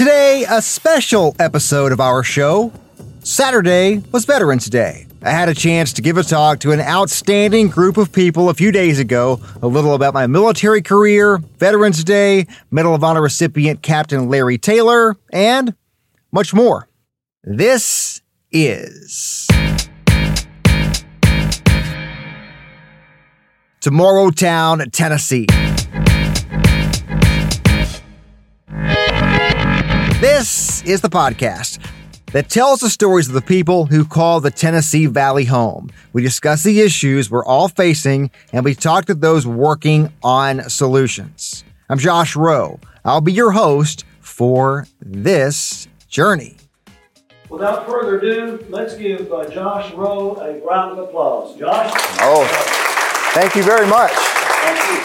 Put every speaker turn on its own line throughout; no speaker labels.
Today, a special episode of our show. Saturday was Veterans Day. I had a chance to give a talk to an outstanding group of people a few days ago, a little about my military career, Veterans Day, Medal of Honor recipient Captain Larry Taylor, and much more. This is. Tomorrowtown, Tennessee. This is the podcast that tells the stories of the people who call the Tennessee Valley home. We discuss the issues we're all facing and we talk to those working on solutions. I'm Josh Roe. I'll be your host for this journey.
Without further ado, let's give uh, Josh Roe a round of applause. Josh?
Oh, thank you very much.
Thank you.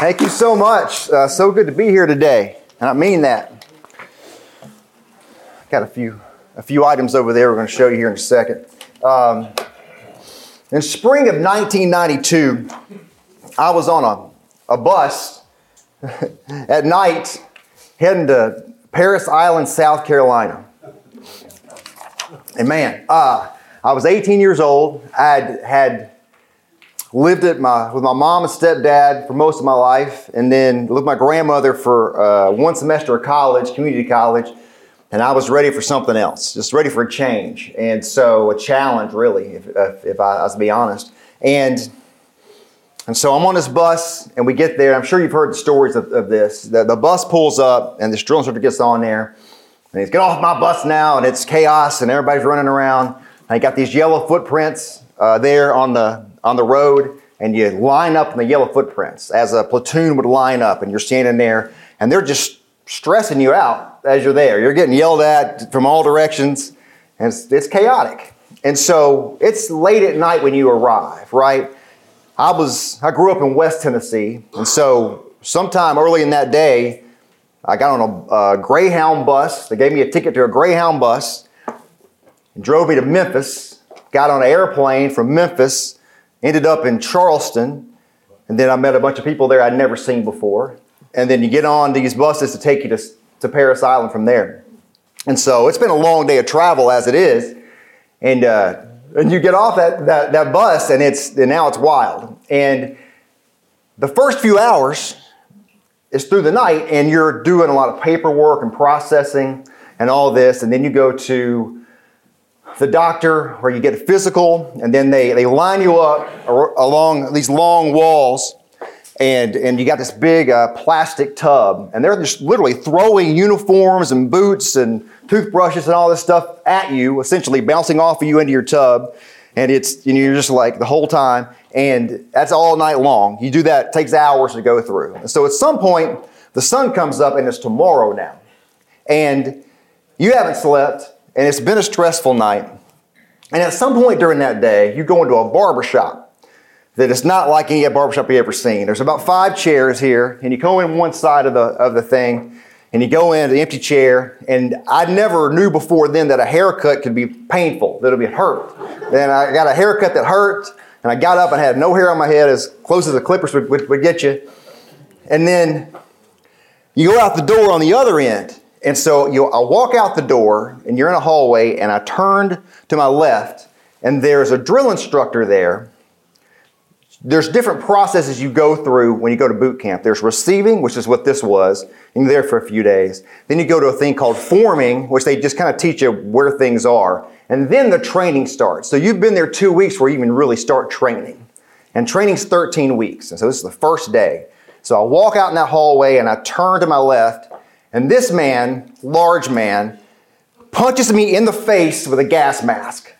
Thank you so much. Uh, so good to be here today. And I mean that. Got a few, a few items over there we're going to show you here in a second. Um, in spring of 1992, I was on a, a bus at night heading to Parris Island, South Carolina. And man, uh, I was 18 years old. I had, had lived at my, with my mom and stepdad for most of my life, and then lived with my grandmother for uh, one semester of college, community college, and I was ready for something else, just ready for a change, and so a challenge, really, if, if, if I, I was to be honest. And and so I'm on this bus, and we get there. I'm sure you've heard the stories of, of this. The, the bus pulls up, and this drill instructor gets on there, and he's get off my bus now, and it's chaos, and everybody's running around. He got these yellow footprints uh, there on the on the road and you line up in the yellow footprints as a platoon would line up and you're standing there and they're just stressing you out as you're there. You're getting yelled at from all directions and it's, it's chaotic. And so it's late at night when you arrive, right? I was I grew up in West Tennessee and so sometime early in that day I got on a, a Greyhound bus. They gave me a ticket to a Greyhound bus and drove me to Memphis. Got on an airplane from Memphis Ended up in Charleston, and then I met a bunch of people there I'd never seen before. And then you get on these buses to take you to, to Parris Island from there. And so it's been a long day of travel as it is. And, uh, and you get off that, that, that bus, and, it's, and now it's wild. And the first few hours is through the night, and you're doing a lot of paperwork and processing and all this. And then you go to the doctor where you get a physical, and then they, they line you up along these long walls, and, and you got this big uh, plastic tub, and they're just literally throwing uniforms and boots and toothbrushes and all this stuff at you, essentially bouncing off of you into your tub. And it's you know, you're just like the whole time, and that's all night long. You do that, takes hours to go through. And so at some point, the sun comes up, and it's tomorrow now. And you haven't slept, and it's been a stressful night. And at some point during that day, you go into a barber shop that is not like any barbershop you've ever seen. There's about five chairs here, and you go in one side of the, of the thing, and you go in the empty chair, and I never knew before then that a haircut could be painful, that it would be hurt. Then I got a haircut that hurt, and I got up and had no hair on my head as close as the clippers would, would, would get you. And then you go out the door on the other end, and so you, I walk out the door, and you're in a hallway, and I turned to my left, and there's a drill instructor there, there's different processes you go through when you go to boot camp. There's receiving, which is what this was. And you're there for a few days. Then you go to a thing called forming, which they just kind of teach you where things are. And then the training starts. So you've been there two weeks where you even really start training. And training's 13 weeks. And so this is the first day. So I walk out in that hallway and I turn to my left, and this man, large man, punches me in the face with a gas mask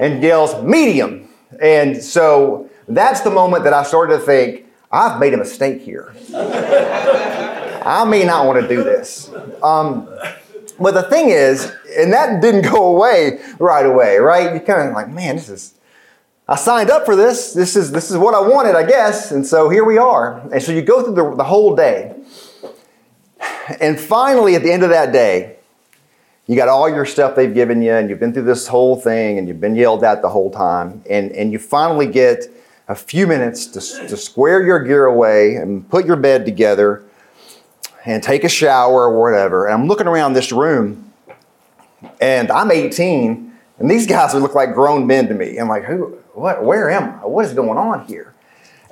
and yells, medium. And so that's the moment that I started to think, I've made a mistake here. I may not want to do this. Um, but the thing is, and that didn't go away right away, right? You're kind of like, man, this is. I signed up for this. This is this is what I wanted, I guess. And so here we are. And so you go through the, the whole day. And finally, at the end of that day, you got all your stuff they've given you, and you've been through this whole thing, and you've been yelled at the whole time, and, and you finally get a few minutes to, to square your gear away and put your bed together and take a shower or whatever. And I'm looking around this room, and I'm 18, and these guys look like grown men to me. I'm like, who, what, where am I? What is going on here?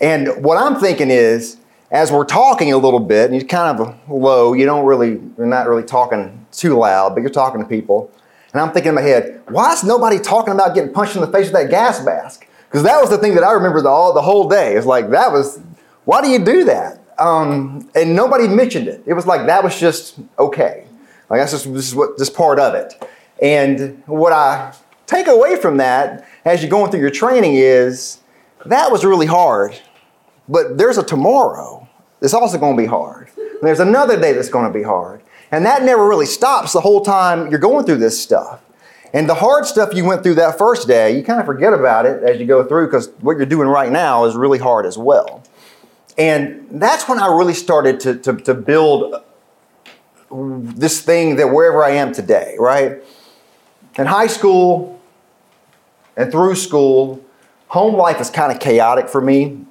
And what I'm thinking is, as we're talking a little bit, and you're kind of low, you don't really, you're not really talking too loud, but you're talking to people. And I'm thinking in my head, why is nobody talking about getting punched in the face with that gas mask? Because that was the thing that I remember the, all, the whole day. It's like, that was, why do you do that? Um, and nobody mentioned it. It was like, that was just okay. Like, that's just, this is what, just part of it. And what I take away from that as you're going through your training is that was really hard. But there's a tomorrow that's also going to be hard. And there's another day that's going to be hard. And that never really stops the whole time you're going through this stuff. And the hard stuff you went through that first day, you kind of forget about it as you go through because what you're doing right now is really hard as well. And that's when I really started to, to, to build uh, this thing that wherever I am today, right? In high school and through school, home life is kind of chaotic for me.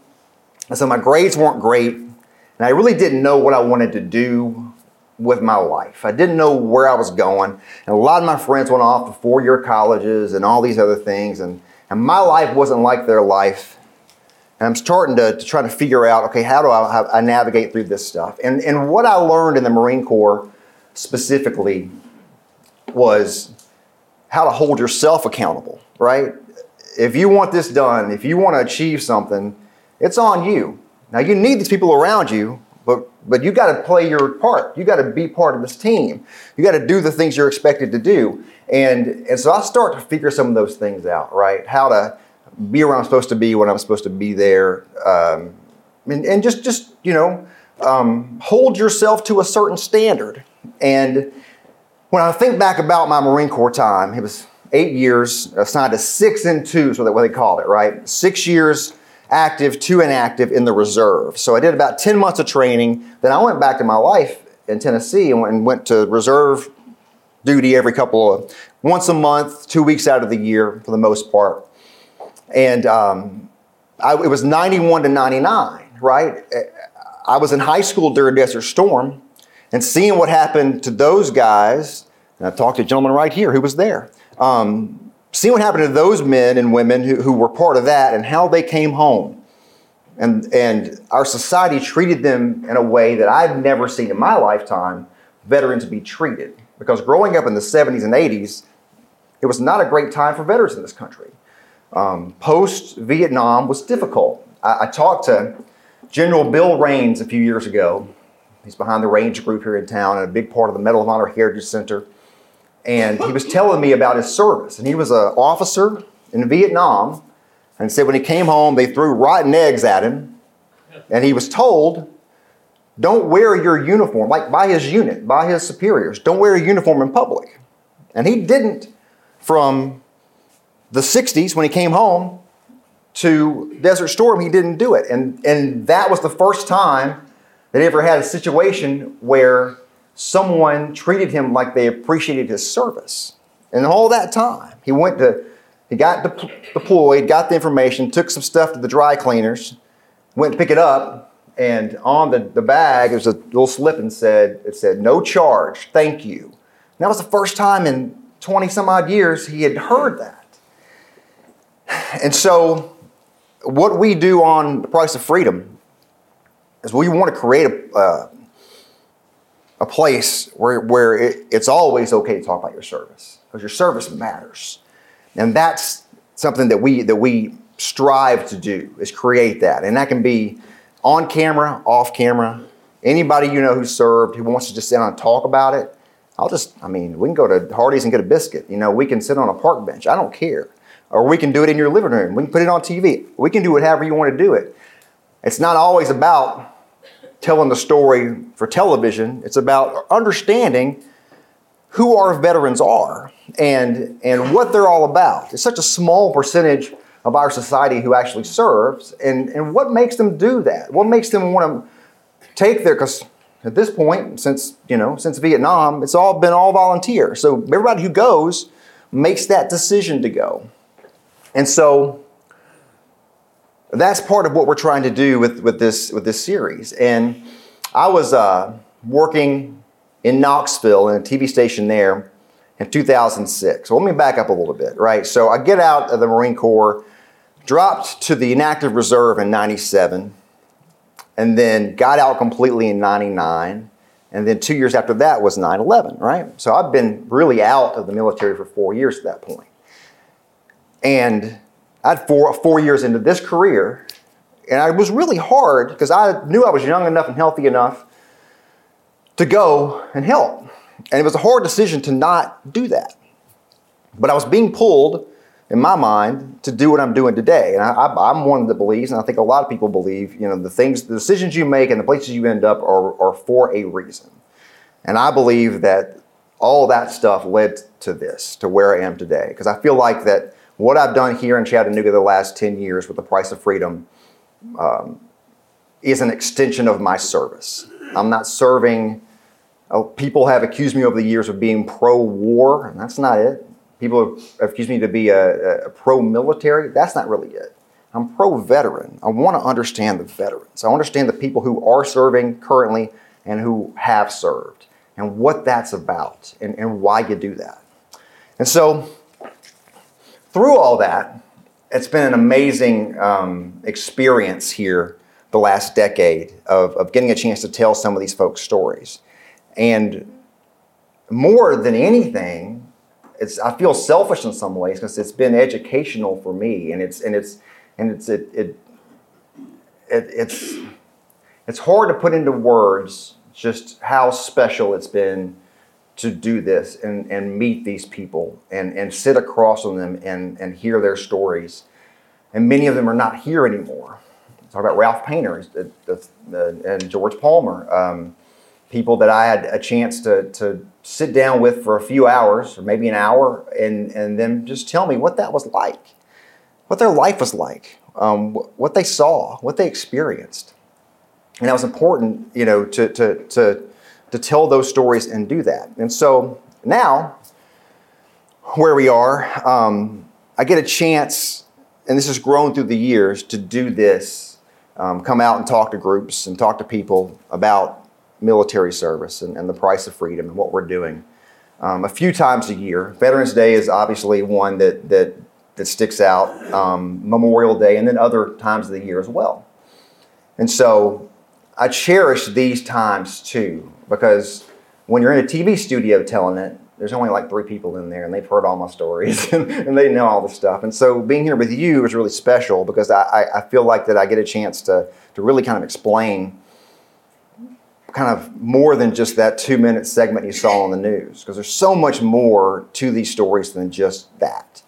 And so my grades weren't great, and I really didn't know what I wanted to do with my life. I didn't know where I was going. And a lot of my friends went off to four year colleges and all these other things, and, and my life wasn't like their life. And I'm starting to, to try to figure out okay, how do I, how I navigate through this stuff? And, and what I learned in the Marine Corps specifically was how to hold yourself accountable, right? If you want this done, if you want to achieve something, it's on you. Now you need these people around you, but but you got to play your part. You got to be part of this team. You got to do the things you're expected to do. And and so I start to figure some of those things out, right? How to be where I'm supposed to be when I'm supposed to be there, um, and, and just just you know um, hold yourself to a certain standard. And when I think back about my Marine Corps time, it was eight years, assigned to six and two, so that what they called it, right? Six years active, to inactive in the reserve. So I did about 10 months of training. Then I went back to my life in Tennessee and went, to reserve duty every couple of, once a month, two weeks out of the year for the most part. And um, I, it was 91 to 99, right? I was in high school during Desert Storm and seeing what happened to those guys, and I talked to a gentleman right here who was there. Um, seeing what happened to those men and women who, who were part of that and how they came home. And, and our society treated them in a way that I've never seen in my lifetime veterans be treated. Because growing up in the 70s and 80s, it was not a great time for veterans in this country. Um, Post Vietnam was difficult. I, I talked to General Bill Raines a few years ago. He's behind the Range Group here in town and a big part of the Medal of Honor Heritage Center and he was telling me about his service. And he was an officer in Vietnam, and said when he came home, they threw rotten eggs at him, and he was told, "Don't wear your uniform." Like by his unit, by his superiors, don't wear a uniform in public. And he didn't from the 60s when he came home to Desert Storm, he didn't do it. And, and that was the first time that he ever had a situation where someone treated him like they appreciated his service. And all that time, he went to, he got de- deployed, got the information, took some stuff to the dry cleaners, went to pick it up, and on the, the bag, there's a little slip and said, it said, no charge, thank you. And that was the first time in 20 some odd years he had heard that. And so what we do on the price of freedom is we want to create a, uh, a place where, where it, it's always okay to talk about your service because your service matters. And that's something that we, that we strive to do is create that. And that can be on camera, off camera, anybody you know who served who wants to just sit down and talk about it. I'll just, I mean, we can go to Hardee's and get a biscuit. You know, we can sit on a park bench. I don't care. Or we can do it in your living room. We can put it on TV. We can do whatever you want to do it. It's not always about telling the story for television. It's about understanding who our veterans are and, and what they're all about. It's such a small percentage of our society who actually serves and, and what makes them do that? What makes them want to take their, because at this point, since, you know, since Vietnam, it's all been all volunteer. So everybody who goes makes that decision to go. And so that's part of what we're trying to do with, with, this, with this series. And I was uh, working in Knoxville in a TV station there in 2006. So let me back up a little bit, right? So I get out of the Marine Corps, dropped to the inactive reserve in 97, and then got out completely in 99. And then two years after that was 9 11, right? So I've been really out of the military for four years at that point. And I had four, four years into this career, and it was really hard because I knew I was young enough and healthy enough to go and help. And it was a hard decision to not do that. But I was being pulled, in my mind, to do what I'm doing today. And I, am one that believes, and I think a lot of people believe, you know, the things, the decisions you make and the places you end up are, are for a reason. And I believe that all that stuff led to this, to where I am today. Because I feel like that what I've done here in Chattanooga the last 10 years with the price of freedom um, is an extension of my service. I'm not serving, oh, people have accused me over the years of being pro war, and that's not it. People have accused me to be a, a pro military, that's not really it. I'm pro veteran. I want to understand the veterans. I understand the people who are serving currently and who have served and what that's about and, and why you do that. And so, through all that, it's been an amazing um, experience here the last decade of, of getting a chance to tell some of these folks' stories. And more than anything, it's I feel selfish in some ways because it's been educational for me, and it's and it's and it's it, it, it it's it's hard to put into words just how special it's been to do this and, and meet these people and, and sit across from them and, and hear their stories. And many of them are not here anymore. Talk about Ralph Painter and George Palmer, um, people that I had a chance to, to sit down with for a few hours or maybe an hour and, and then just tell me what that was like, what their life was like, um, what they saw, what they experienced. And that was important, you know, to, to, to to tell those stories and do that. And so now, where we are, um, I get a chance, and this has grown through the years, to do this um, come out and talk to groups and talk to people about military service and, and the price of freedom and what we're doing. Um, a few times a year. Veterans Day is obviously one that, that, that sticks out, um, Memorial Day, and then other times of the year as well. And so I cherish these times too because when you're in a TV studio telling it, there's only like three people in there and they've heard all my stories and they know all the stuff. And so being here with you is really special because I, I feel like that I get a chance to, to really kind of explain kind of more than just that two minute segment you saw on the news because there's so much more to these stories than just that.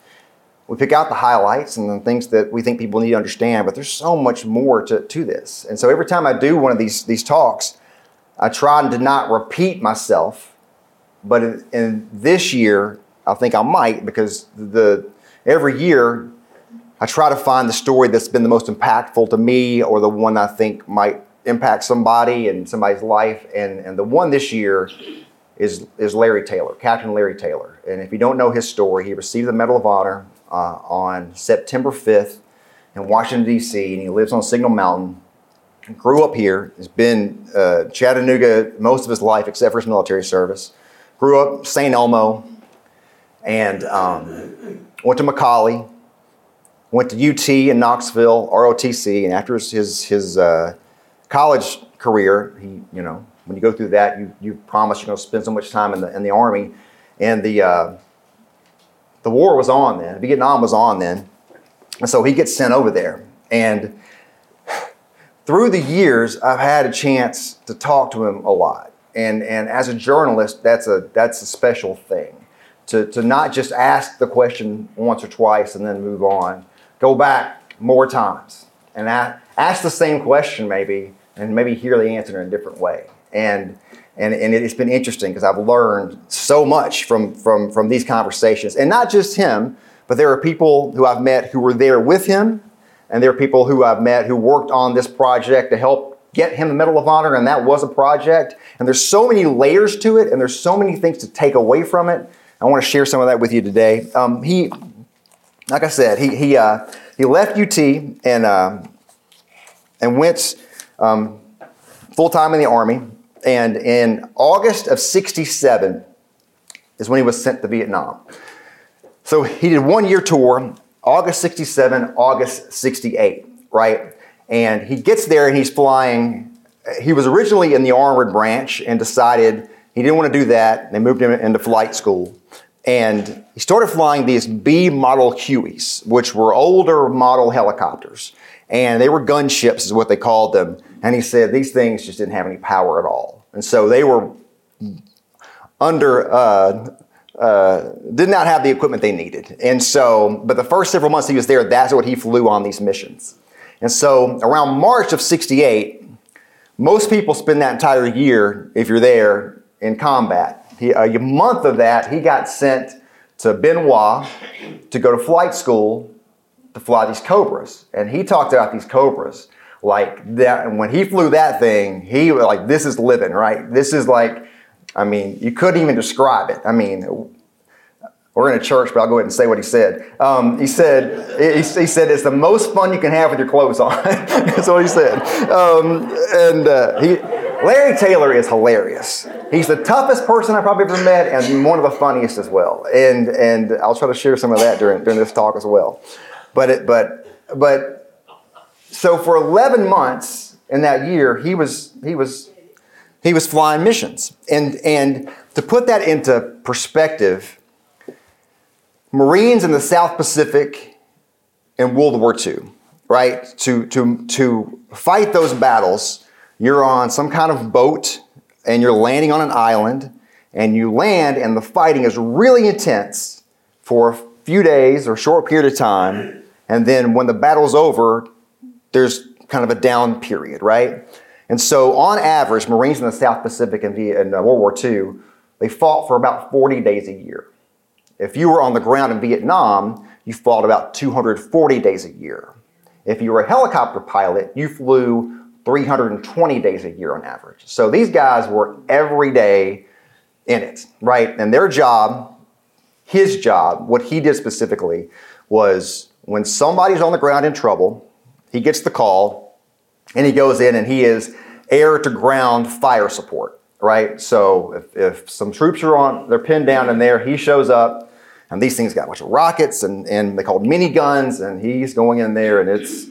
We pick out the highlights and the things that we think people need to understand, but there's so much more to, to this. And so every time I do one of these, these talks, I tried to not repeat myself, but in, in, this year, I think I might because the every year I try to find the story that's been the most impactful to me or the one I think might impact somebody and somebody's life. And, and the one this year is, is Larry Taylor, Captain Larry Taylor. And if you don't know his story, he received the Medal of Honor uh, on September 5th in Washington, D.C., and he lives on Signal Mountain grew up here, has been uh, Chattanooga most of his life except for his military service. Grew up St. Elmo and um, went to McCallie, went to UT in Knoxville, ROTC, and after his his, his uh, college career, he you know when you go through that, you you promise you're going to spend so much time in the in the army, and the uh, the war was on then, Vietnam was on then, and so he gets sent over there, and through the years, I've had a chance to talk to him a lot, and and as a journalist, that's a that's a special thing. To, to not just ask the question once or twice and then move on, go back more times and ask the same question maybe and maybe hear the answer in a different way. And and, and it's been interesting because I've learned so much from, from, from these conversations. And not just him, but there are people who I've met who were there with him, and there are people who I've met who worked on this project to help get him the Medal of Honor, and that was a project. And there's so many layers to it, and there's so many things to take away from it. I want to share some of that with you today. Um, he, like I said, he, he, uh, he left UT and, uh, and went um, full time in the Army. And in August of 67 is when he was sent to Vietnam. So he did one year tour, August 67, August 68, right? And he gets there and he's flying. He was originally in the armored branch and decided he didn't want to do that. They moved him into flight school. And he started flying these B model Hueys, which were older model helicopters. And they were gunships, is what they called them. And he said these things just didn't have any power at all. And so they were under, uh, uh, did not have the equipment they needed. And so, but the first several months he was there, that's what he flew on these missions. And so around March of 68, most people spend that entire year, if you're there, in combat. He, a month of that, he got sent to Hoa to go to flight school to fly these Cobras. And he talked about these Cobras like that. And when he flew that thing, he was like, this is living, right? This is like, I mean, you couldn't even describe it. I mean, we're in a church, but I'll go ahead and say what he said. Um, he said, he, he, said, it's the most fun you can have with your clothes on. That's what he said. Um, and uh, he, Larry Taylor is hilarious. He's the toughest person I've probably ever met and one of the funniest as well. And, and I'll try to share some of that during, during this talk as well. But, it, but, but, so for 11 months in that year, he was, he was, he was flying missions. And, and to put that into perspective, Marines in the South Pacific in World War II, right? To, to, to fight those battles, you're on some kind of boat and you're landing on an island and you land and the fighting is really intense for a few days or a short period of time. And then when the battle's over, there's kind of a down period, right? And so on average, Marines in the South Pacific in, uh, World War II, they fought for about 40 days a year. If you were on the ground in Vietnam, you fought about 240 days a year. If you were a helicopter pilot, you flew 320 days a year on average. So these guys were every day in it, right? And their job, his job, what he did specifically was when somebody's on the ground in trouble, he gets the call and he goes in and he is air to ground fire support, right? So if, if some troops are on, they're pinned down in there, he shows up and these things got a bunch of rockets and, and they called miniguns and he's going in there and it's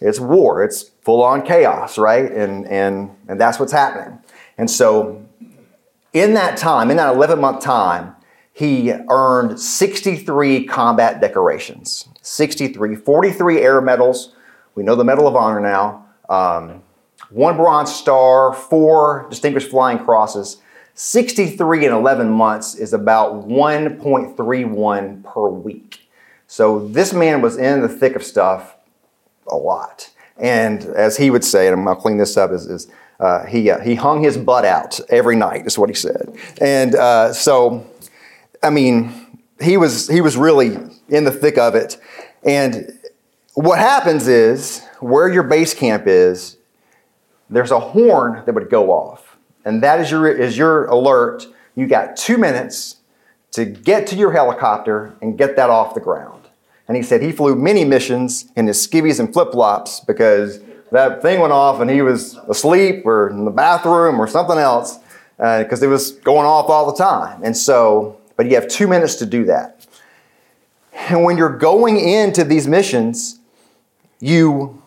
it's war. It's full on chaos, right? And, and, and that's what's happening. And so, in that time, in that 11 month time, he earned 63 combat decorations 63, 43 air medals. We know the Medal of Honor now. Um, one Bronze Star, four Distinguished Flying Crosses. 63 in 11 months is about 1.31 per week. So this man was in the thick of stuff a lot. And as he would say, and I'll clean this up, is, is uh, he, uh, he hung his butt out every night, is what he said. And uh, so, I mean, he was, he was really in the thick of it. And what happens is, where your base camp is, there's a horn that would go off. And that is your, is your alert. You got two minutes to get to your helicopter and get that off the ground. And he said he flew many missions in his skivvies and flip flops because that thing went off and he was asleep or in the bathroom or something else because uh, it was going off all the time. And so, but you have two minutes to do that. And when you're going into these missions, you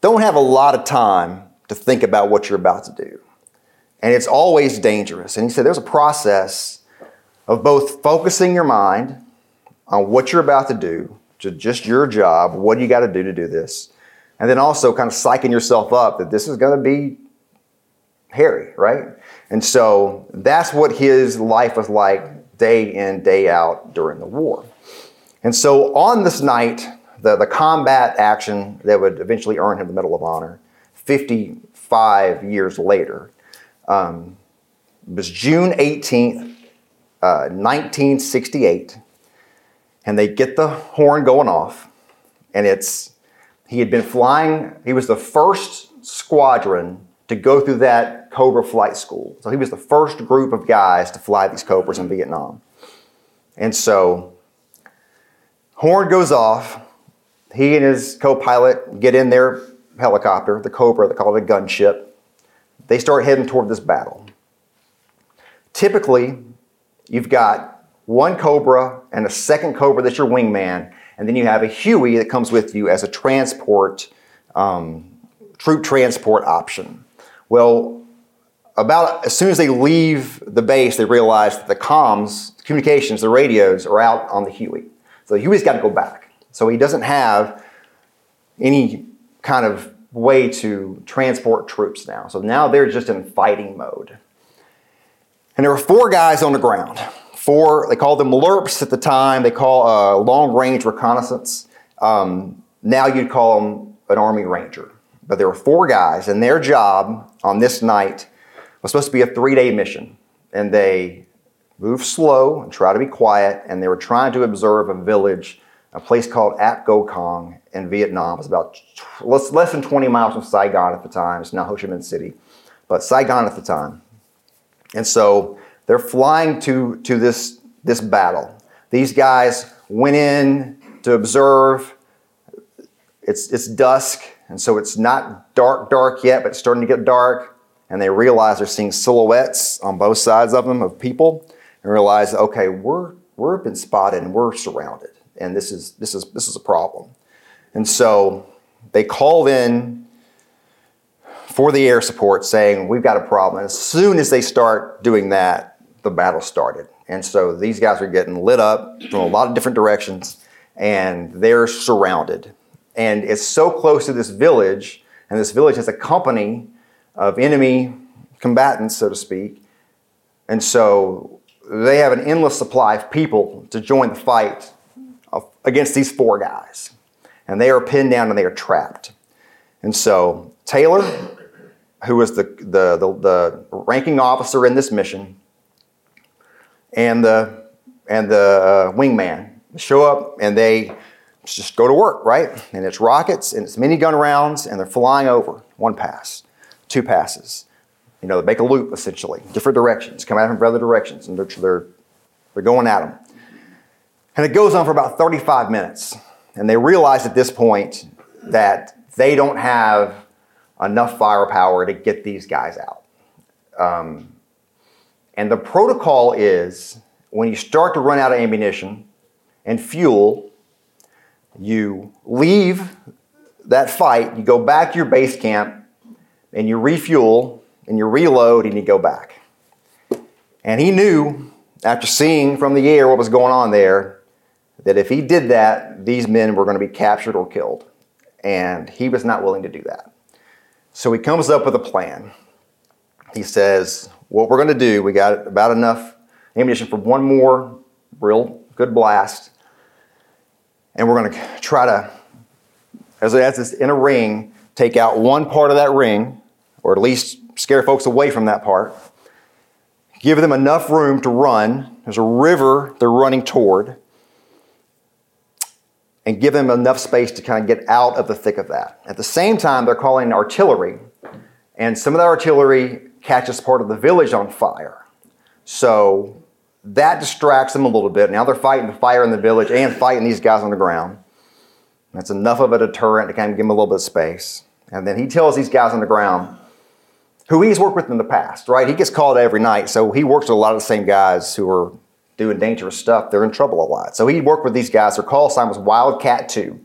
don't have a lot of time to think about what you're about to do. And it's always dangerous. And he said there's a process of both focusing your mind on what you're about to do, to just your job, what you got to do to do this, and then also kind of psyching yourself up that this is going to be hairy, right? And so that's what his life was like day in, day out during the war. And so on this night, the, the combat action that would eventually earn him the Medal of Honor, 55 years later, um, was June 18th, uh, 1968. And they get the horn going off, and it's, he had been flying, he was the first squadron to go through that Cobra flight school. So he was the first group of guys to fly these Cobras in Vietnam. And so, horn goes off. He and his co pilot get in their helicopter, the Cobra, they call it a gunship. They start heading toward this battle. Typically, you've got one Cobra and a second Cobra that's your wingman, and then you have a Huey that comes with you as a transport, um, troop transport option. Well, about as soon as they leave the base, they realize that the comms, the communications, the radios are out on the Huey. So the Huey's got to go back. So he doesn't have any kind of way to transport troops now. So now they're just in fighting mode. And there were four guys on the ground. Four, they called them LRRPs at the time. They call uh, long range reconnaissance. Um, now you'd call them an Army Ranger. But there were four guys, and their job on this night was supposed to be a three day mission. And they moved slow and try to be quiet, and they were trying to observe a village, a place called Ap Go Cong in Vietnam. It's about less, less than 20 miles from Saigon at the time. It's now Ho Chi Minh City, but Saigon at the time. And so they're flying to, to this, this battle. These guys went in to observe. It's, it's dusk, and so it's not dark, dark yet, but it's starting to get dark. And they realize they're seeing silhouettes on both sides of them of people, and realize, okay, we're we're been spotted and we're surrounded, and this is this is this is a problem. And so they called in for the air support saying, We've got a problem. As soon as they start doing that, the battle started. And so these guys are getting lit up from a lot of different directions, and they're surrounded. And it's so close to this village, and this village has a company of enemy combatants, so to speak. And so they have an endless supply of people to join the fight against these four guys. And they are pinned down and they are trapped. And so Taylor, who was the, the, the, the ranking officer in this mission, and the, and the uh, wingman show up and they just go to work, right? And it's rockets and it's minigun rounds and they're flying over one pass, two passes. You know, they make a loop essentially, different directions, come at them from other directions, and they're, they're, they're going at them. And it goes on for about 35 minutes. And they realize at this point that they don't have enough firepower to get these guys out. Um, and the protocol is when you start to run out of ammunition and fuel, you leave that fight, you go back to your base camp, and you refuel, and you reload, and you go back. And he knew, after seeing from the air what was going on there, that if he did that, these men were going to be captured or killed. And he was not willing to do that. So he comes up with a plan. He says, What we're going to do, we got about enough ammunition for one more real good blast. And we're going to try to, as it's in a ring, take out one part of that ring, or at least scare folks away from that part. Give them enough room to run. There's a river they're running toward and give them enough space to kind of get out of the thick of that. At the same time, they're calling artillery, and some of the artillery catches part of the village on fire. So that distracts them a little bit. Now they're fighting the fire in the village and fighting these guys on the ground. That's enough of a deterrent to kind of give them a little bit of space. And then he tells these guys on the ground, who he's worked with in the past, right? He gets called every night, so he works with a lot of the same guys who are doing dangerous stuff, they're in trouble a lot. So he worked with these guys. Their call sign was Wildcat 2.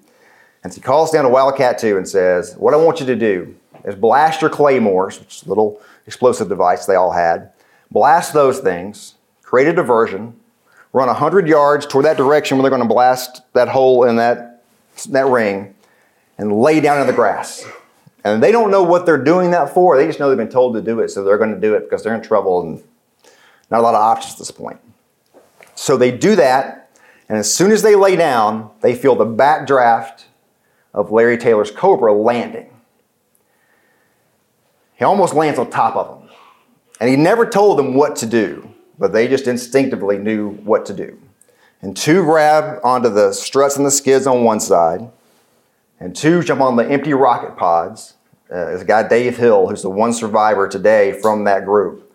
And so he calls down to Wildcat 2 and says, What I want you to do is blast your claymores, which is a little explosive device they all had, blast those things, create a diversion, run 100 yards toward that direction where they're going to blast that hole in that, that ring, and lay down in the grass. And they don't know what they're doing that for. They just know they've been told to do it, so they're going to do it because they're in trouble and not a lot of options at this point. So they do that, and as soon as they lay down, they feel the backdraft of Larry Taylor's Cobra landing. He almost lands on top of them. And he never told them what to do, but they just instinctively knew what to do. And two grab onto the struts and the skids on one side, and two jump on the empty rocket pods. Uh, there's a guy, Dave Hill, who's the one survivor today from that group,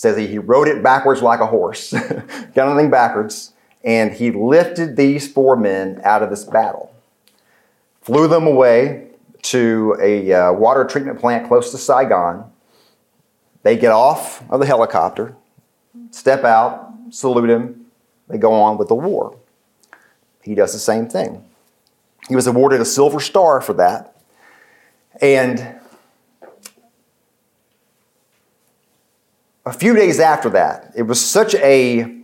says he, he rode it backwards like a horse, got on thing backwards, and he lifted these four men out of this battle, flew them away to a uh, water treatment plant close to Saigon. They get off of the helicopter, step out, salute him, they go on with the war. He does the same thing. He was awarded a Silver Star for that. And a few days after that, it was such a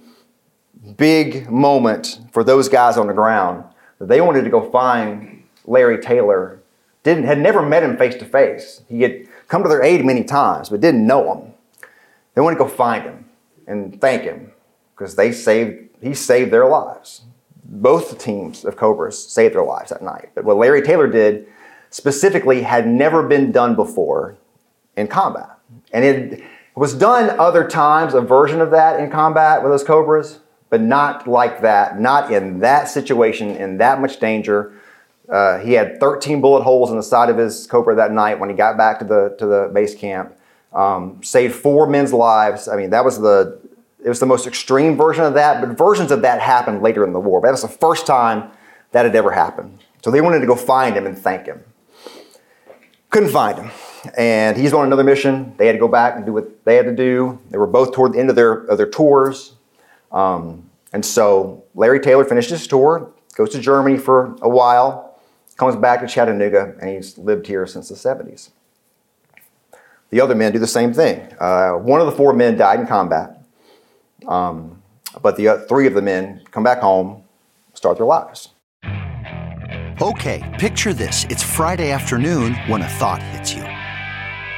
big moment for those guys on the ground that they wanted to go find Larry Taylor. Didn't had never met him face to face. He had come to their aid many times, but didn't know him. They wanted to go find him and thank him because they saved he saved their lives. Both teams of Cobras saved their lives that night. But what Larry Taylor did specifically had never been done before in combat. And it was done other times, a version of that in combat with those Cobras, but not like that, not in that situation, in that much danger. Uh, he had 13 bullet holes in the side of his Cobra that night when he got back to the, to the base camp. Um, saved four men's lives. I mean, that was the it was the most extreme version of that, but versions of that happened later in the war. But that was the first time that had ever happened. So they wanted to go find him and thank him. Couldn't find him. And he's on another mission. They had to go back and do what they had to do. They were both toward the end of their, of their tours. Um, and so Larry Taylor finished his tour, goes to Germany for a while, comes back to Chattanooga, and he's lived here since the 70s. The other men do the same thing. Uh, one of the four men died in combat. Um, but the uh, three of the men come back home, start their lives.
Okay, picture this. It's Friday afternoon when a thought hits you.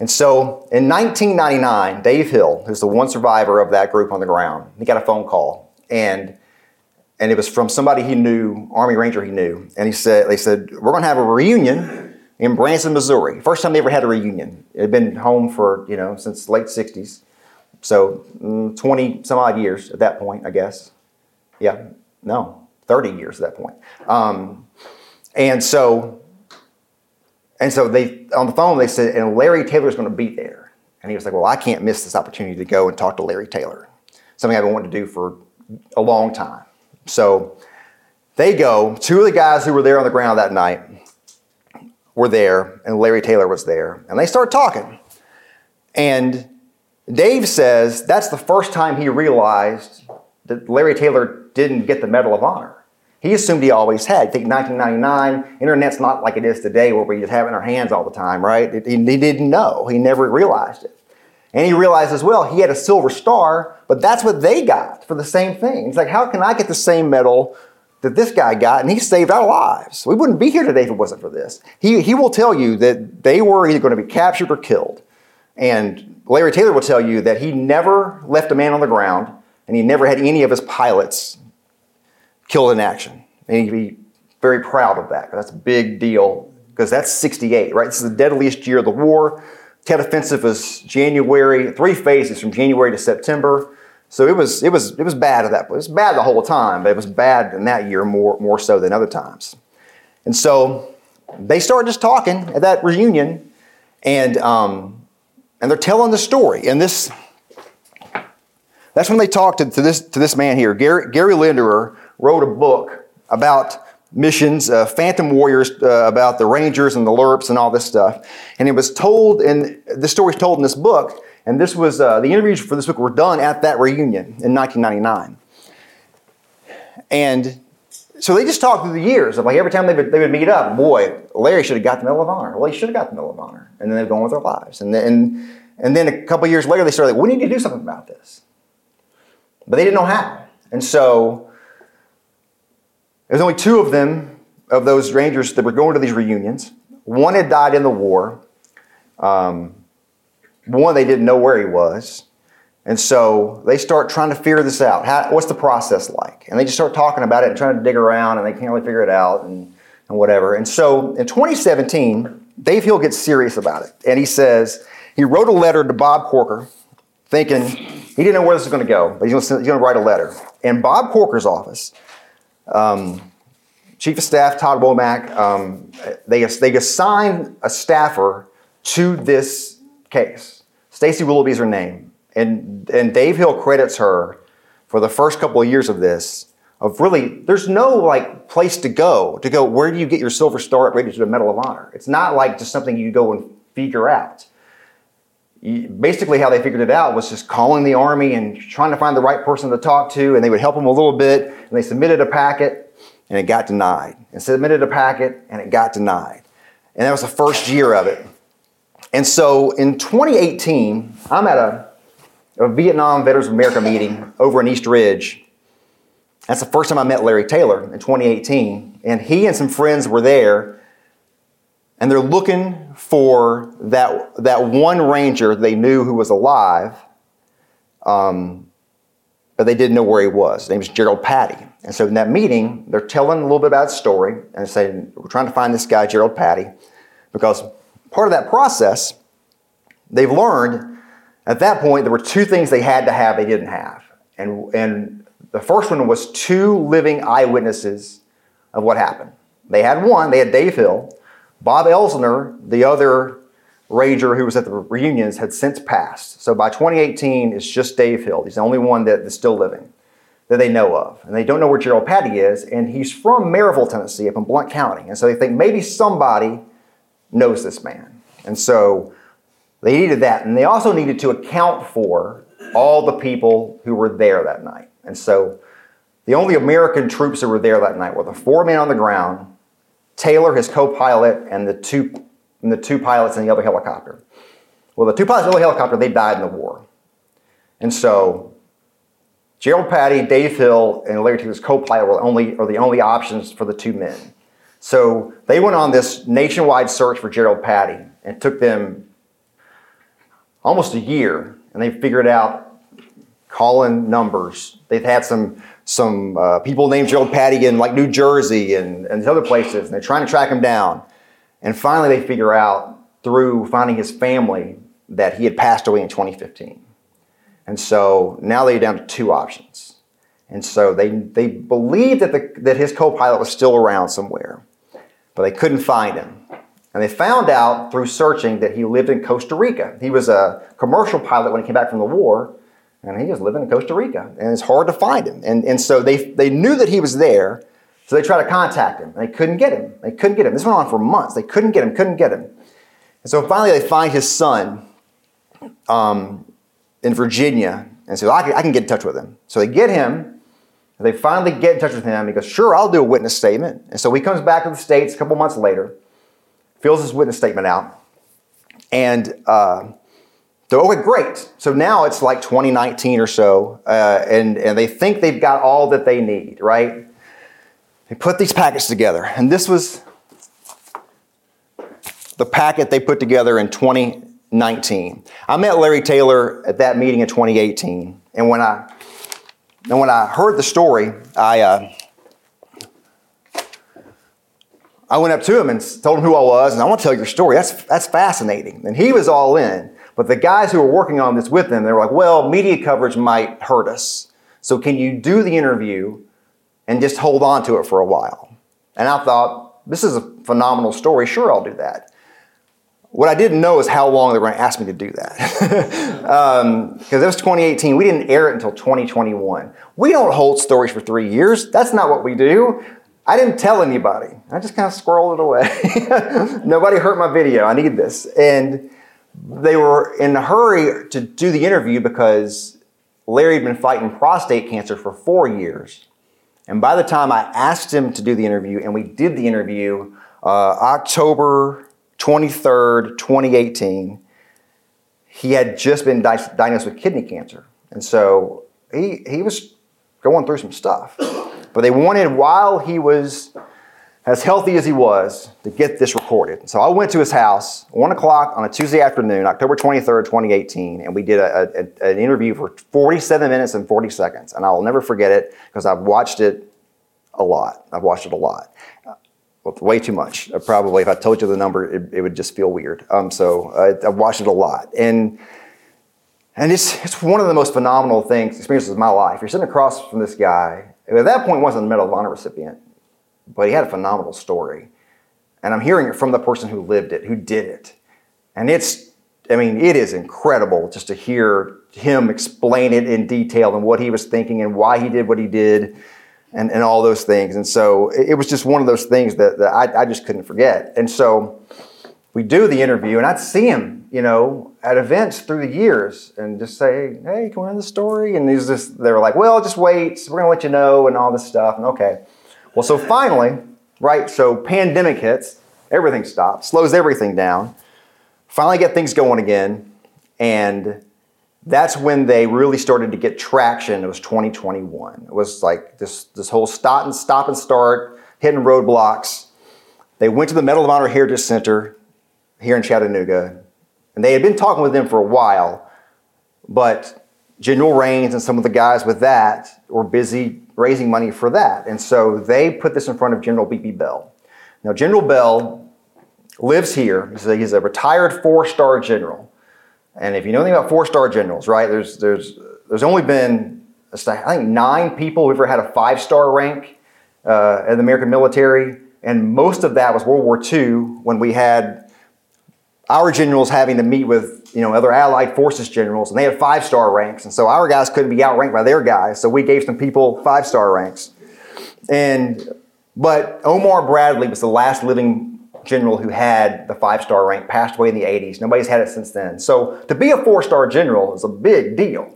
And so in 1999, Dave Hill, who's the one survivor of that group on the ground, he got a phone call. And and it was from somebody he knew, Army Ranger he knew. And he said, they said, we're going to have a reunion in Branson, Missouri. First time they ever had a reunion. It had been home for, you know, since late 60s. So mm, 20 some odd years at that point, I guess. Yeah, no, 30 years at that point. Um, and so, and so they on the phone they said, and Larry Taylor's going to be there. And he was like, well, I can't miss this opportunity to go and talk to Larry Taylor. Something I've been wanting to do for a long time. So they go. Two of the guys who were there on the ground that night were there, and Larry Taylor was there, and they start talking. And Dave says that's the first time he realized that Larry Taylor didn't get the Medal of Honor. He assumed he always had. I think 1999, internet's not like it is today where we just have it in our hands all the time, right? He, he didn't know. He never realized it. And he realized as well he had a silver star, but that's what they got for the same thing. It's like, how can I get the same medal that this guy got, and he saved our lives. We wouldn't be here today if it wasn't for this. He, he will tell you that they were either going to be captured or killed. And Larry Taylor will tell you that he never left a man on the ground, and he never had any of his pilots killed in action. And he'd be very proud of that. That's a big deal because that's 68, right? This is the deadliest year of the war. Tet Offensive was January, three phases from January to September. So it was it was it was bad at that point. It was bad the whole time, but it was bad in that year more more so than other times. And so they start just talking at that reunion, and um, and they're telling the story. And this that's when they talked to, to this to this man here, Gary, Gary Linderer wrote a book about missions, uh, Phantom Warriors, uh, about the Rangers and the Lurps and all this stuff. And it was told, and this story is told in this book. And this was uh, the interviews for this book were done at that reunion in 1999. And so they just talked through the years of like every time they would, they would meet up, boy, Larry should have got the Medal of Honor. Well, he should have got the Medal of Honor. And then they've gone with their lives. And then, and then a couple years later, they started like, we need to do something about this. But they didn't know how. And so there's only two of them, of those Rangers that were going to these reunions. One had died in the war. Um, one, they didn't know where he was. And so they start trying to figure this out. How, what's the process like? And they just start talking about it and trying to dig around, and they can't really figure it out and, and whatever. And so in 2017, Dave Hill gets serious about it. And he says, he wrote a letter to Bob Corker thinking he didn't know where this was going to go, but he's going to write a letter. In Bob Corker's office, um, Chief of Staff Todd Womack, um, they, they assign a staffer to this case. Stacy Willoughby is her name. And, and Dave Hill credits her for the first couple of years of this of really, there's no like place to go to go, where do you get your Silver Star upgraded to the Medal of Honor? It's not like just something you go and figure out. Basically, how they figured it out was just calling the Army and trying to find the right person to talk to, and they would help them a little bit, and they submitted a packet, and it got denied. And submitted a packet, and it got denied. And that was the first year of it. And so in 2018, I'm at a, a Vietnam Veterans of America meeting over in East Ridge. That's the first time I met Larry Taylor in 2018. And he and some friends were there, and they're looking for that, that one ranger they knew who was alive, um, but they didn't know where he was. His name was Gerald Patty. And so in that meeting, they're telling a little bit about his story and saying, We're trying to find this guy, Gerald Patty, because part of that process, they've learned at that point there were two things they had to have they didn't have. And, and the first one was two living eyewitnesses of what happened. They had one, they had Dave Hill. Bob Elsner, the other Ranger who was at the reunions, had since passed. So by 2018, it's just Dave Hill. He's the only one that is still living that they know of. And they don't know where Gerald Patty is, and he's from Maryville, Tennessee, up in Blount County. And so they think maybe somebody knows this man. And so they needed that. And they also needed to account for all the people who were there that night. And so the only American troops that were there that night were the four men on the ground, Taylor, his co-pilot, and the two, and the two pilots in the other helicopter. Well, the two pilots in the other helicopter, they died in the war. And so Gerald Patty, Dave Hill, and Larry Taylor's co-pilot were only, are the only options for the two men. So they went on this nationwide search for Gerald Patty and it took them almost a year, and they figured out calling numbers. They've had some some uh, people named Gerald Patty in like New Jersey and, and other places, and they're trying to track him down. And finally, they figure out through finding his family that he had passed away in 2015. And so now they're down to two options. And so they, they believed that, the, that his co pilot was still around somewhere but they couldn't find him. And they found out through searching that he lived in Costa Rica. He was a commercial pilot when he came back from the war, and he was living in Costa Rica. And it's hard to find him. And, and so they, they knew that he was there, so they tried to contact him. They couldn't get him. They couldn't get him. This went on for months. They couldn't get him, couldn't get him. And so finally they find his son um, in Virginia and well, I, can, I can get in touch with him. So they get him, and they finally get in touch with him. He goes, Sure, I'll do a witness statement. And so he comes back to the States a couple months later, fills his witness statement out. And uh, so, okay, great. So now it's like 2019 or so, uh, and, and they think they've got all that they need, right? They put these packets together, and this was the packet they put together in 2019. I met Larry Taylor at that meeting in 2018, and when I and when I heard the story, I uh, I went up to him and told him who I was, and I want to tell your story. That's that's fascinating. And he was all in. But the guys who were working on this with them, they were like, "Well, media coverage might hurt us. So can you do the interview and just hold on to it for a while?" And I thought, "This is a phenomenal story. Sure, I'll do that." What I didn't know is how long they were going to ask me to do that. Because um, it was 2018. We didn't air it until 2021. We don't hold stories for three years. That's not what we do. I didn't tell anybody. I just kind of squirreled it away. Nobody hurt my video. I need this. And they were in a hurry to do the interview because Larry had been fighting prostate cancer for four years. And by the time I asked him to do the interview, and we did the interview uh, October 23rd, 2018, he had just been di- diagnosed with kidney cancer. And so he, he was going through some stuff. But they wanted, while he was as healthy as he was, to get this recorded. So I went to his house, 1 o'clock on a Tuesday afternoon, October 23rd, 2018, and we did a, a, an interview for 47 minutes and 40 seconds. And I'll never forget it because I've watched it a lot. I've watched it a lot way too much. Uh, probably, if I told you the number, it, it would just feel weird. Um, so I've watched it a lot, and and it's it's one of the most phenomenal things experiences of my life. You're sitting across from this guy. At that point, wasn't a Medal of Honor recipient, but he had a phenomenal story, and I'm hearing it from the person who lived it, who did it, and it's. I mean, it is incredible just to hear him explain it in detail and what he was thinking and why he did what he did and, and all those things. And so it, was just one of those things that, that I, I just couldn't forget. And so we do the interview, and I'd see him, you know, at events through the years and just say, hey, can we hear the story? And he's just, they were like, well, just wait. We're going to let you know and all this stuff. And okay. Well, so finally, right, so pandemic hits, everything stops, slows everything down. Finally get things going again. And that's when they really started to get traction. It was 2021. It was like this, this whole stop and stop and start, hitting roadblocks. They went to the Medal of Honor Heritage Center here in Chattanooga, and they had been talking with them for a while, but General Rains and some of the guys with that were busy raising money for that. And so they put this in front of General B.B. Bell. Now, General Bell lives here. He's a, retired four star general. And if you know anything about four-star generals, right? There's there's there's only been I think nine people who've ever had a five-star rank uh, in the American military, and most of that was World War II when we had our generals having to meet with you know other Allied forces generals, and they had five-star ranks, and so our guys couldn't be outranked by their guys, so we gave some people five-star ranks. And but Omar Bradley was the last living general who had the five star rank passed away in the 80s. Nobody's had it since then. So to be a four star general is a big deal.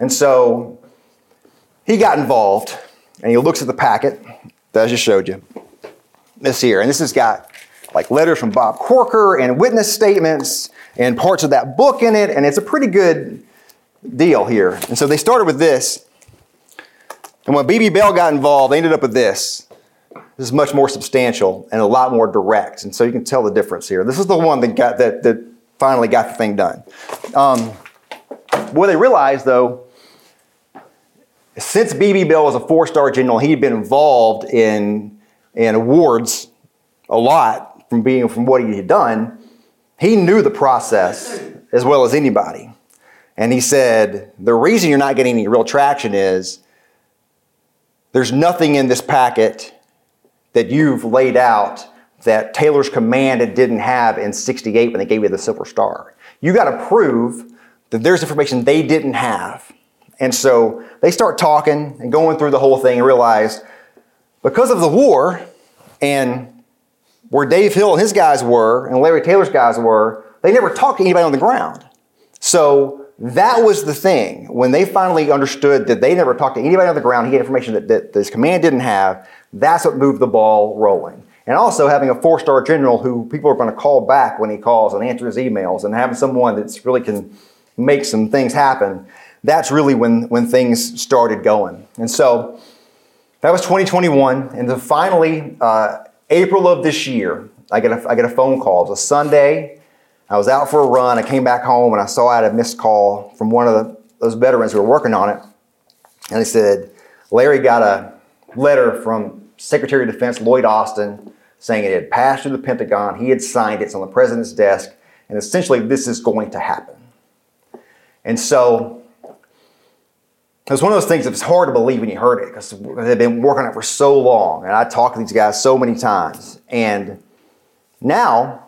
And so he got involved and he looks at the packet that I just showed you. This here. And this has got like letters from Bob Corker and witness statements and parts of that book in it. And it's a pretty good deal here. And so they started with this. And when BB Bell got involved, they ended up with this. This is much more substantial and a lot more direct. And so you can tell the difference here. This is the one that got that, that finally got the thing done. Um, what they realized though, since BB Bell was a four-star general, he'd been involved in, in awards a lot from being from what he had done. He knew the process as well as anybody. And he said, the reason you're not getting any real traction is there's nothing in this packet that you've laid out that Taylor's command didn't have in 68 when they gave you the Silver Star. You got to prove that there's information they didn't have. And so they start talking and going through the whole thing and realize because of the war and where Dave Hill and his guys were and Larry Taylor's guys were, they never talked to anybody on the ground. So that was the thing. When they finally understood that they never talked to anybody on the ground, he had information that, that this command didn't have, that's what moved the ball rolling. And also having a four star general who people are going to call back when he calls and answer his emails and having someone that's really can make some things happen, that's really when, when things started going. And so that was 2021. And then finally, uh, April of this year, I get, a, I get a phone call. It was a Sunday. I was out for a run. I came back home and I saw I had a missed call from one of the, those veterans who were working on it. And they said, Larry got a letter from Secretary of Defense Lloyd Austin saying it had passed through the Pentagon. He had signed it. It's on the president's desk. And essentially, this is going to happen. And so it was one of those things that was hard to believe when you heard it because they've been working on it for so long. And I talked to these guys so many times. And now,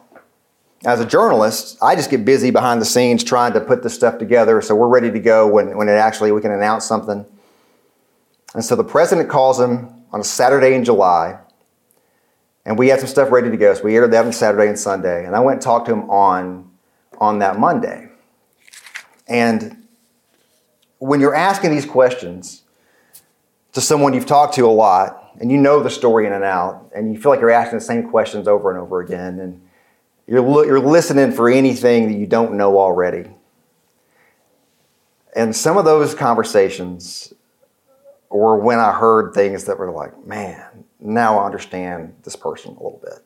as a journalist, I just get busy behind the scenes trying to put this stuff together so we're ready to go when, when it actually we can announce something. And so the president calls him on a Saturday in July, and we had some stuff ready to go. So we aired that on Saturday and Sunday, and I went and talked to him on, on that Monday. And when you're asking these questions to someone you've talked to a lot, and you know the story in and out, and you feel like you're asking the same questions over and over again, and you're, you're listening for anything that you don't know already. And some of those conversations or when I heard things that were like, man, now I understand this person a little bit,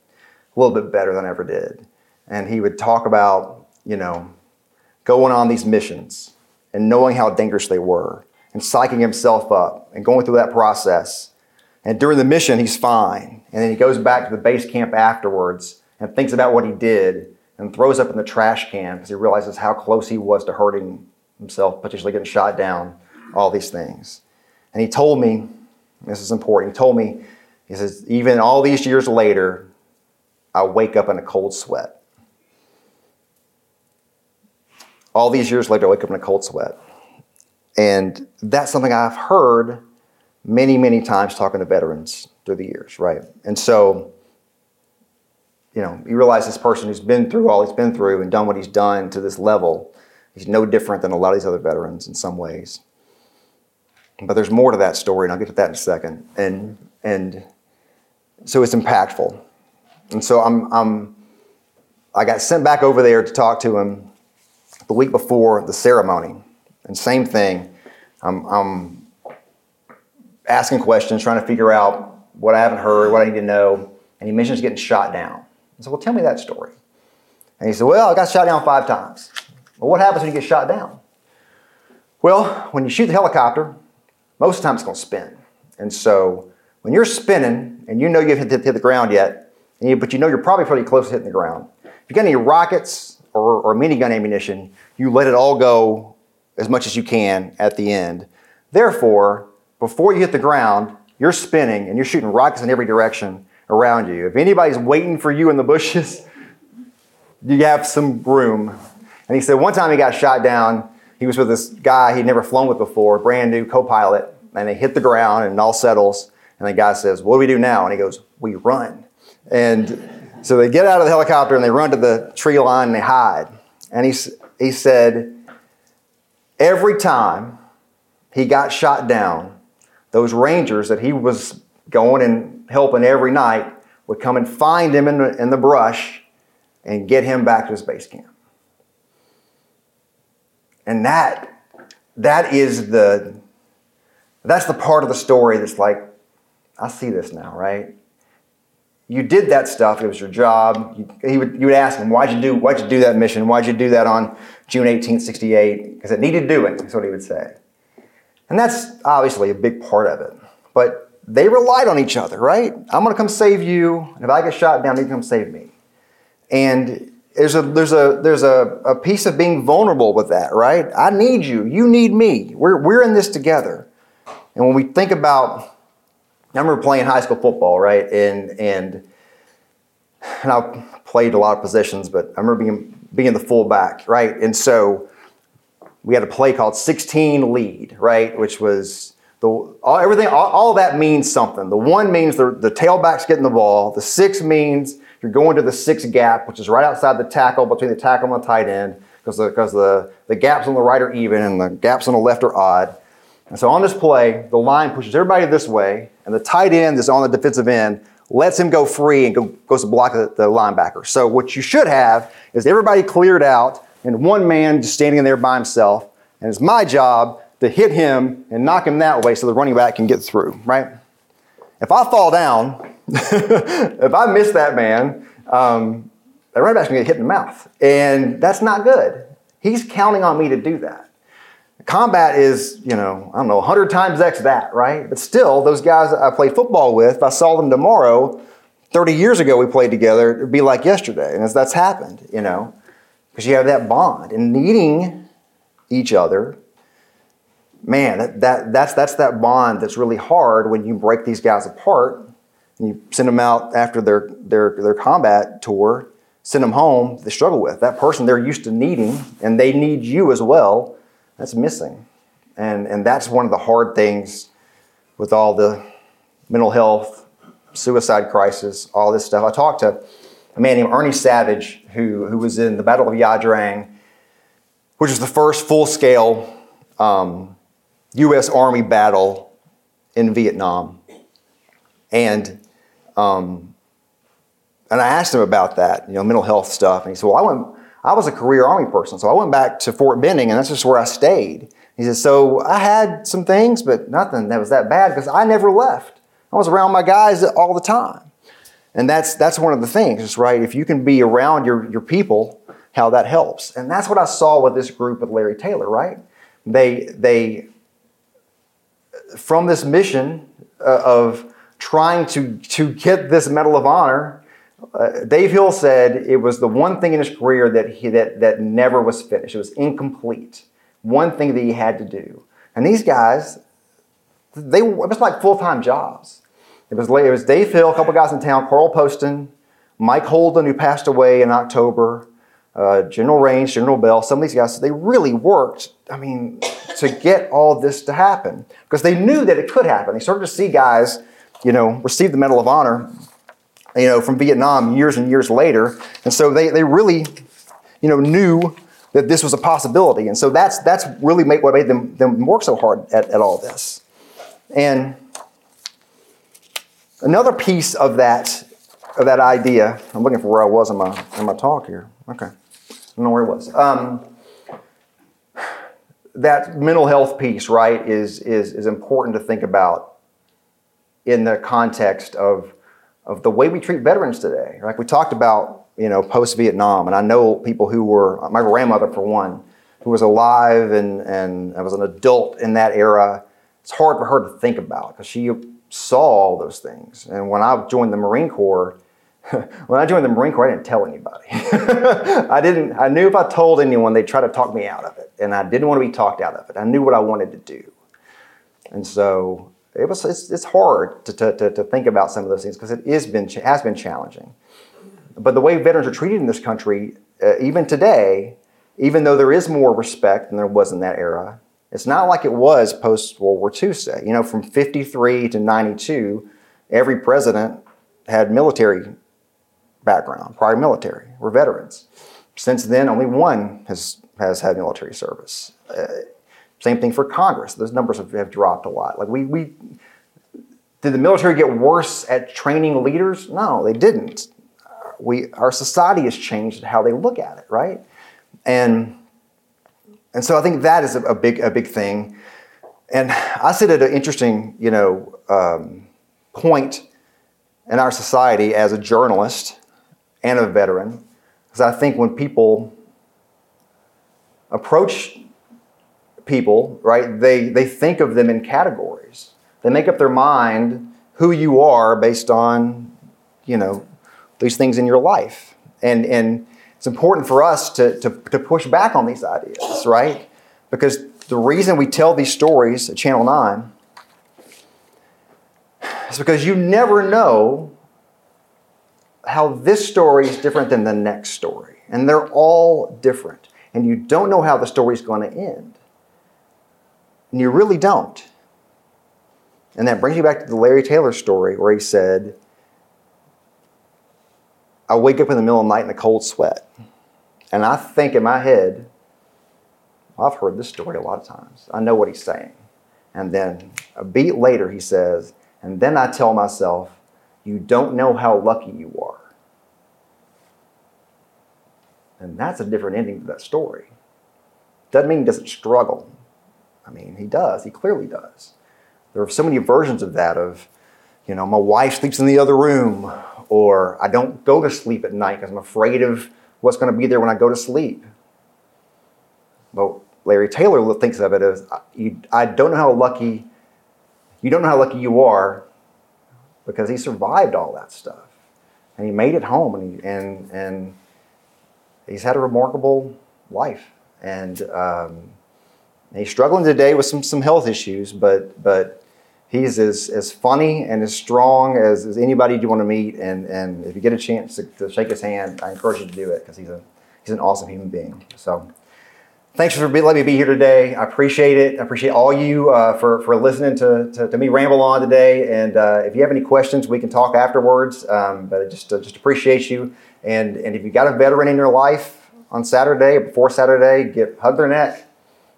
a little bit better than I ever did. And he would talk about, you know, going on these missions and knowing how dangerous they were and psyching himself up and going through that process. And during the mission, he's fine. And then he goes back to the base camp afterwards and thinks about what he did and throws up in the trash can because he realizes how close he was to hurting himself, potentially getting shot down, all these things. And he told me, this is important, he told me, he says, even all these years later, I wake up in a cold sweat. All these years later, I wake up in a cold sweat. And that's something I've heard many, many times talking to veterans through the years, right? And so, you know, you realize this person who's been through all he's been through and done what he's done to this level, he's no different than a lot of these other veterans in some ways. But there's more to that story, and I'll get to that in a second. And and so it's impactful. And so I'm, I'm I got sent back over there to talk to him the week before the ceremony. And same thing. I'm, I'm asking questions, trying to figure out what I haven't heard, what I need to know. And he mentions getting shot down. I said, Well, tell me that story. And he said, Well, I got shot down five times. Well, what happens when you get shot down? Well, when you shoot the helicopter, most of the time it's going to spin. And so when you're spinning and you know you haven't hit, hit the ground yet, you, but you know you're probably pretty close to hitting the ground. If you got any rockets or, or minigun ammunition, you let it all go as much as you can at the end. Therefore, before you hit the ground, you're spinning and you're shooting rockets in every direction around you. If anybody's waiting for you in the bushes, you have some room. And he said one time he got shot down he was with this guy he'd never flown with before, brand new co-pilot, and they hit the ground and all settles. And the guy says, "What do we do now?" And he goes, "We run." And so they get out of the helicopter and they run to the tree line and they hide. And he he said, every time he got shot down, those rangers that he was going and helping every night would come and find him in the, in the brush and get him back to his base camp. And that that is the that's the part of the story that's like, I see this now, right? You did that stuff. It was your job. You, he would, you would ask him, why'd you do, why'd you do that mission? Why'd you do that on June 18, 68? Because it needed doing, that's what he would say. And that's obviously a big part of it. But they relied on each other, right? I'm going to come save you. And if I get shot down, you come save me. And there's a there's a there's a, a piece of being vulnerable with that, right? I need you. You need me. We're we're in this together. And when we think about I remember playing high school football, right? And and and I played a lot of positions, but I remember being being the fullback, right? And so we had a play called 16 lead, right? Which was the all, everything all, all that means something. The one means the, the tailback's getting the ball, the six means you're going to the six gap, which is right outside the tackle between the tackle and the tight end, because the, because the, the gaps on the right are even and the gaps on the left are odd. And so on this play, the line pushes everybody this way, and the tight end is on the defensive end, lets him go free and go, goes to block the, the linebacker. So what you should have is everybody cleared out and one man just standing there by himself. And it's my job to hit him and knock him that way so the running back can get through, right? if I fall down, if I miss that man, um, the running back's gonna get hit in the mouth. And that's not good. He's counting on me to do that. Combat is, you know, I don't know, 100 times X that, right? But still, those guys I played football with, if I saw them tomorrow, 30 years ago we played together, it'd be like yesterday. And as that's happened, you know, because you have that bond and needing each other. Man, that, that, that's, that's that bond that's really hard when you break these guys apart and you send them out after their, their, their combat tour, send them home, they struggle with. That person they're used to needing and they need you as well that's missing. And, and that's one of the hard things with all the mental health, suicide crisis, all this stuff. I talked to a man named Ernie Savage who, who was in the Battle of Ia Drang, which was the first full scale um, U.S. Army battle in Vietnam. And, um, and I asked him about that, you know, mental health stuff. And he said, Well, I went, I was a career Army person, so I went back to Fort Benning, and that's just where I stayed. He says, so I had some things, but nothing that was that bad because I never left. I was around my guys all the time. And that's, that's one of the things, right? If you can be around your, your people, how that helps. And that's what I saw with this group with Larry Taylor, right? They, they from this mission uh, of trying to, to get this Medal of Honor, uh, Dave Hill said it was the one thing in his career that he that that never was finished. It was incomplete. One thing that he had to do. And these guys, they it was like full time jobs. It was it was Dave Hill, a couple guys in town, Carl Poston, Mike Holden, who passed away in October, uh, General Rains, General Bell. Some of these guys, they really worked. I mean, to get all this to happen because they knew that it could happen. They started to see guys, you know, receive the Medal of Honor you know, from Vietnam years and years later. And so they, they really, you know, knew that this was a possibility. And so that's, that's really made, what made them, them work so hard at, at all this. And another piece of that, of that idea, I'm looking for where I was in my, in my talk here. Okay. I don't know where it was. Um, that mental health piece, right, is, is, is important to think about in the context of of the way we treat veterans today. Like we talked about, you know, post Vietnam, and I know people who were my grandmother for one, who was alive and and was an adult in that era. It's hard for her to think about because she saw all those things. And when I joined the Marine Corps, when I joined the Marine Corps, I didn't tell anybody. I didn't. I knew if I told anyone, they'd try to talk me out of it, and I didn't want to be talked out of it. I knew what I wanted to do, and so it was it's, it's hard to, to, to, think about some of those things because it is been has been challenging. But the way veterans are treated in this country, uh, even today, even though there is more respect than there was in that era, it's not like it was post World War II. Say, you know, from '53 to '92, every president had military background, prior military, were veterans. Since then, only one has has had military service. Uh, same thing for Congress. Those numbers have, have dropped a lot. Like we, we, did the military get worse at training leaders? No, they didn't. We, our society has changed how they look at it, right? And, and so I think that is a, a big, a big thing. And I sit at an interesting, you know, um, point in our society as a journalist and a veteran, because I think when people approach people, right, they, they think of them in categories. They make up their mind who you are based on, you know, these things in your life. And, and it's important for us to, to, to push back on these ideas, right? Because the reason we tell these stories at Channel 9 is because you never know how this story is different than the next story. And they're all different. And you don't know how the story is going to end. And you really don't. And that brings you back to the Larry Taylor story where he said, I wake up in the middle of the night in a cold sweat. And I think in my head, well, I've heard this story a lot of times. I know what he's saying. And then a beat later, he says, and then I tell myself, you don't know how lucky you are. And that's a different ending to that story. Doesn't mean he doesn't struggle. I mean, he does. He clearly does. There are so many versions of that of, you know, my wife sleeps in the other room, or I don't go to sleep at night because I'm afraid of what's going to be there when I go to sleep. But Larry Taylor thinks of it as you, I don't know how lucky, you don't know how lucky you are because he survived all that stuff. And he made it home and, he, and, and he's had a remarkable life. And um, he's struggling today with some, some health issues, but, but he's as, as funny and as strong as, as anybody you want to meet. And, and if you get a chance to, to shake his hand, I encourage you to do it because he's, a, he's an awesome human being. So thanks for letting me be here today. I appreciate it. I appreciate all you uh, for, for listening to, to, to, me ramble on today. And uh, if you have any questions, we can talk afterwards. Um, but I just, uh, just appreciate you. And, and if you got a veteran in your life on Saturday or before Saturday, get hug their neck.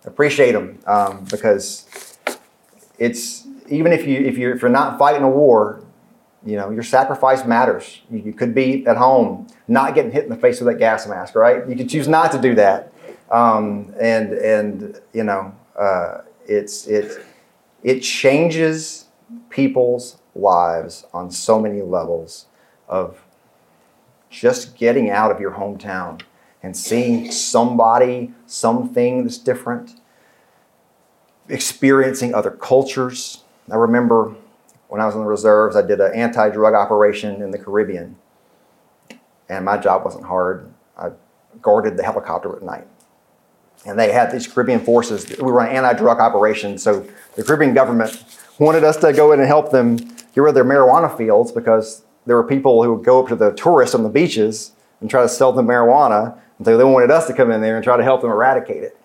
Appreciate them um, because it's even if you if you're, if you're not fighting a war, you know your sacrifice matters. You, you could be at home, not getting hit in the face with that gas mask, right? You could choose not to do that um, and and you know uh, it's it it changes people's lives on so many levels of just getting out of your hometown and seeing somebody, something that's different, experiencing other cultures. I remember when I was in the reserves, I did an anti drug operation in the Caribbean, and my job wasn't hard. I guarded the helicopter at night and they had these Caribbean forces. We were an anti-drug operation, so the Caribbean government wanted us to go in and help them get rid of their marijuana fields because there were people who would go up to the tourists on the beaches and try to sell them marijuana, and so they wanted us to come in there and try to help them eradicate it.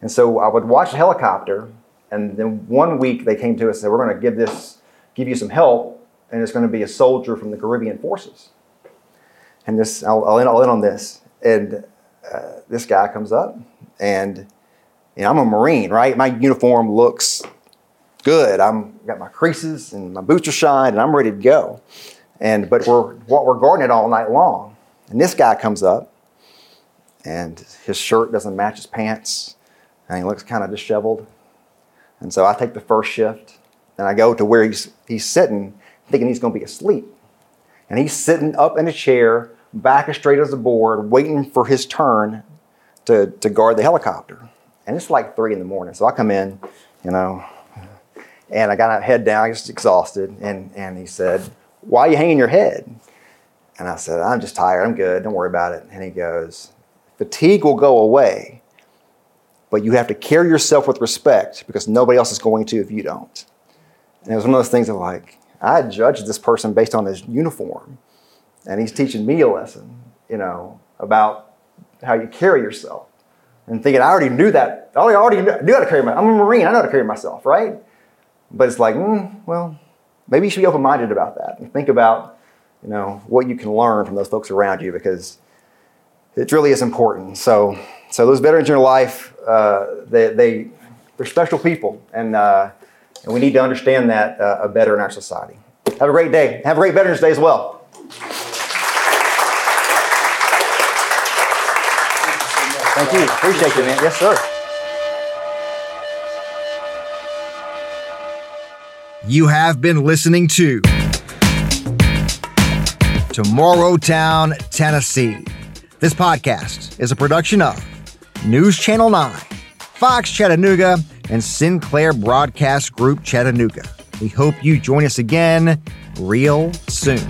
And so I would watch the helicopter, and then one week they came to us and said, "We're going to give this, give you some help, and it's going to be a soldier from the Caribbean forces." And this, I'll, I'll, end, I'll end on this. And uh, this guy comes up and you know, I'm a Marine, right? My uniform looks good. I'm got my creases and my boots are shined, and I'm ready to go. And but we're what we're guarding it all night long. And this guy comes up, and his shirt doesn't match his pants, and he looks kind of disheveled. And so I take the first shift, and I go to where he's he's sitting, thinking he's going to be asleep, and he's sitting up in a chair, back as straight as a board, waiting for his turn to, to guard the helicopter. And it's like three in the morning. So I come in, you know, and I got my head down, I just exhausted. And, and he said, Why are you hanging your head? And I said, I'm just tired. I'm good. Don't worry about it. And he goes, Fatigue will go away, but you have to carry yourself with respect because nobody else is going to if you don't. And it was one of those things of like, I judged this person based on his uniform, and he's teaching me a lesson, you know, about how you carry yourself. And thinking, I already knew that. I already knew how to carry myself. I'm a Marine. I know how to carry myself, right? But it's like, mm, well, maybe you should be open-minded about that and think about, you know, what you can learn from those folks around you because it really is important. So, so those veterans in your life, uh, they, they, they're special people, and, uh, and we need to understand that uh, better in our society. Have a great day. Have a great Veterans Day as well. Thank you. Appreciate you, man. Yes, sir.
You have been listening to Tomorrow Town, Tennessee. This podcast is a production of NewsChannel 9, Fox Chattanooga, and Sinclair Broadcast Group Chattanooga. We hope you join us again real soon.